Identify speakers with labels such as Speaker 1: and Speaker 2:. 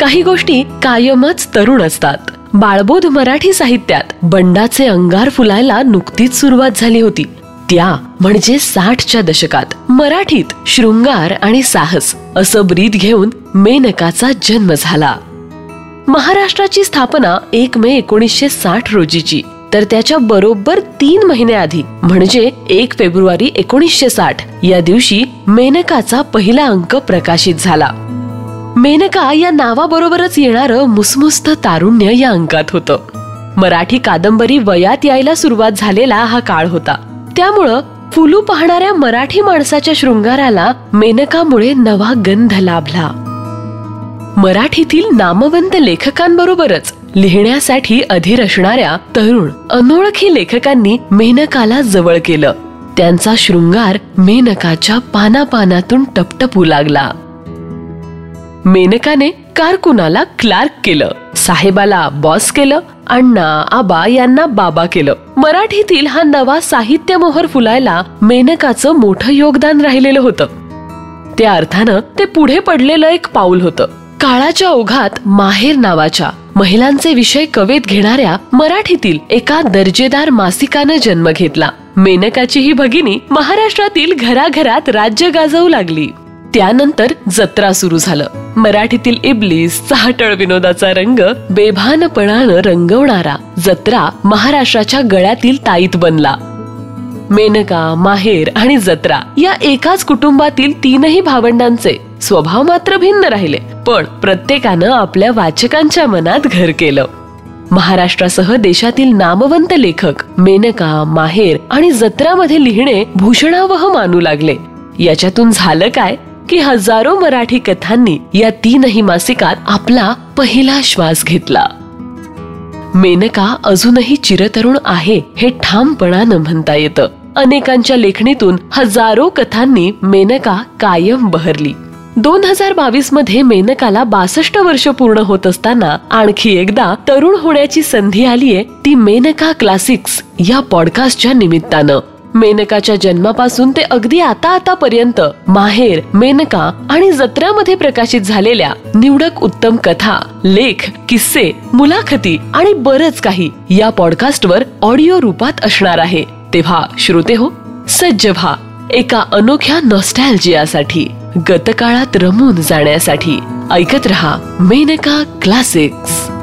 Speaker 1: काही गोष्टी कायमच तरुण असतात. बाळबोध मराठी साहित्यात बंडाचे अंगार फुलायला नुकतीच सुरुवात झाली होती. त्या म्हणजे साठच्या दशकात. मराठीत शृंगार आणि साहस असं ब्रीद घेऊन मेनकाचा जन्म झाला. महाराष्ट्राची स्थापना एक मे एकोणीसशे साठ रोजीची. तर त्याच्या बरोबर तीन महिन्याआधी म्हणजे एक फेब्रुवारी एकोणीसशे साठ या दिवशी मेनकाचा पहिला अंक प्रकाशित झाला. मेनका या नावाबरोबरच येणारं मुसमुस्त तारुण्य या अंकात होतं. मराठी कादंबरी वयात यायला सुरुवात झालेला हा काळ होता. त्यामुळं फुलू पाहणाऱ्या मराठी माणसाच्या शृंगाराला मेनकामुळे नवा गंध लाभला. मराठीतील नामवंत लेखकांबरोबरच लिहिण्यासाठी अधीर असणाऱ्या तरुण अनोळखी लेखकांनी मेनकाला जवळ केलं. त्यांचा शृंगार मेनकाच्या पानापानातून टपटपू लागला. मेनकाने कारकुनाला क्लार्क केलं साहेबाला बॉस केलं अण्णा आबा यांना बाबा केलं. मराठीतील हा नवा साहित्य मोहर फुलायला मेनकाचं मोठं योगदान राहिलेलं होतं. त्या अर्थानं ते पुढे पडलेलं एक पाऊल होतं. काळाच्या ओघात माहेर नावाच्या महिलांचे विषय कवेत घेणाऱ्या मराठीतील एका दर्जेदार मासिकानं जन्म घेतला. मेनकाची ही भगिनी महाराष्ट्रातील घराघरात राज्य गाजवू लागली. त्यानंतर जत्रा सुरू झालं. मराठीतील इबलीस चाहटळ विनोदाचा रंग बेभानपणानं रंगवणारा जत्रा महाराष्ट्राच्या गळ्यातील ताईत बनला. मेनका माहेर आणि जत्रा या एकाच कुटुंबातील तीनही भावंडांचे स्वभाव मात्र भिन्न राहिले पण प्रत्येकानं आपल्या वाचकांच्या मनात घर केलं. महाराष्ट्रासह देशातील नामवंत लेखक मेनका माहेर आणि जत्रामध्ये लिहिणे भूषणावह मानू लागले. याच्यातून झालं काय? की हजारो मराठी कथांनी या तीनही मासिकात आपला पहिला श्वास घेतला. मेनका अजूनही चिरतरुण आहे हे ठामपणानं म्हणता येतं. अनेकांच्या लेखणीतून हजारो कथांनी मेनका कायम बहरली. दोन हजार बावीसमध्ये मेनकाला बासष्ट वर्ष पूर्ण होत असताना आणखी एकदा तरुण होण्याची संधी आलीये ती मेनका क्लासिक्स या पॉडकास्टच्या निमित्तानं. मेनकाच्या जन्मापासून ते अगदी आता आतापर्यंत माहेर मेनका आणि जत्रामध्ये प्रकाशित झालेल्या निवडक उत्तम कथा लेख किस्से मुलाखती आणि बरच काही या पॉडकास्टवर ऑडिओ रूपात असणार आहे. तेव्हा श्रोते हो सज्ज व्हा एका अनोख्या नॉस्टॅल्जियासाठी गतकाळात रमून जाण्यासाठी. ऐकत रहा मेनका क्लासिक्स.